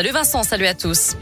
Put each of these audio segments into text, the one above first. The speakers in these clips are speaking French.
Salut Vincent, salut à tous.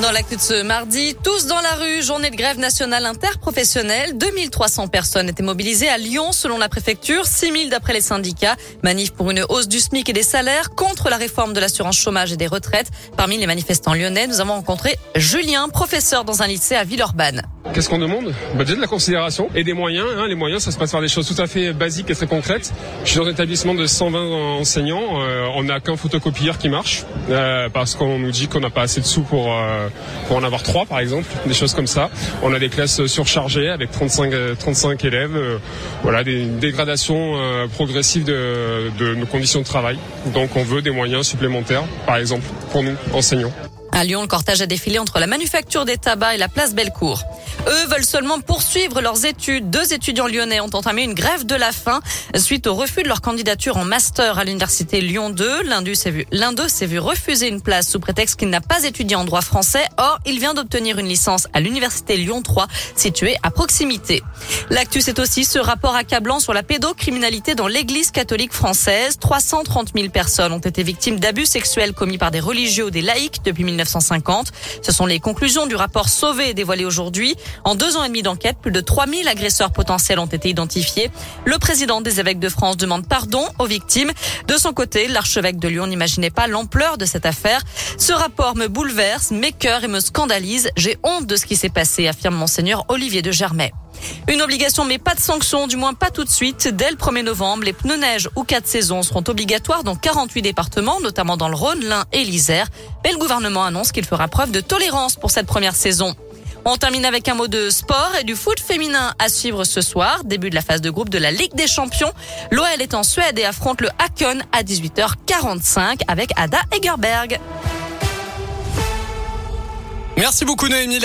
Dans l'actu de ce mardi, tous dans la rue, journée de grève nationale interprofessionnelle. 2300 personnes étaient mobilisées à Lyon selon la préfecture, 6000 d'après les syndicats. Manif pour une hausse du SMIC et des salaires, contre la réforme de l'assurance chômage et des retraites. Parmi les manifestants lyonnais, nous avons rencontré Julien, professeur dans un lycée à Villeurbanne. Qu'est-ce qu'on demande bah Déjà de la considération et des moyens. Hein. Les moyens, ça se passe par des choses tout à fait basiques et très concrètes. Je suis dans un établissement de 120 enseignants. Euh, on n'a qu'un photocopieur qui marche euh, parce qu'on nous dit qu'on n'a pas assez de sous pour, euh, pour en avoir trois, par exemple. Des choses comme ça. On a des classes surchargées avec 35, 35 élèves. voilà, des dégradations progressives de, de nos conditions de travail. Donc on veut des moyens supplémentaires, par exemple, pour nous, enseignants. À Lyon, le cortège a défilé entre la manufacture des tabacs et la place Bellecour. Eux veulent seulement poursuivre leurs études. Deux étudiants lyonnais ont entamé une grève de la faim suite au refus de leur candidature en master à l'université Lyon 2. L'un d'eux s'est vu, refuser une place sous prétexte qu'il n'a pas étudié en droit français. Or, il vient d'obtenir une licence à l'université Lyon 3, située à proximité. L'actu, c'est aussi ce rapport accablant sur la pédocriminalité dans l'église catholique française. 330 000 personnes ont été victimes d'abus sexuels commis par des religieux ou des laïcs depuis 1950. Ce sont les conclusions du rapport Sauvé dévoilé aujourd'hui. En deux ans et demi d'enquête, plus de 3000 agresseurs potentiels ont été identifiés. Le président des évêques de France demande pardon aux victimes. De son côté, l'archevêque de Lyon n'imaginait pas l'ampleur de cette affaire. Ce rapport me bouleverse, m'écœure et me scandalise. J'ai honte de ce qui s'est passé, affirme monseigneur Olivier de Germay. Une obligation mais pas de sanction, du moins pas tout de suite. Dès le 1er novembre, les pneus neige ou quatre saisons seront obligatoires dans 48 départements, notamment dans le Rhône, l'Ain et l'Isère. Mais le gouvernement annonce qu'il fera preuve de tolérance pour cette première saison. On termine avec un mot de sport et du foot féminin à suivre ce soir. Début de la phase de groupe de la Ligue des Champions. L'OL est en Suède et affronte le Hakon à 18h45 avec Ada Egerberg. Merci beaucoup Noémie.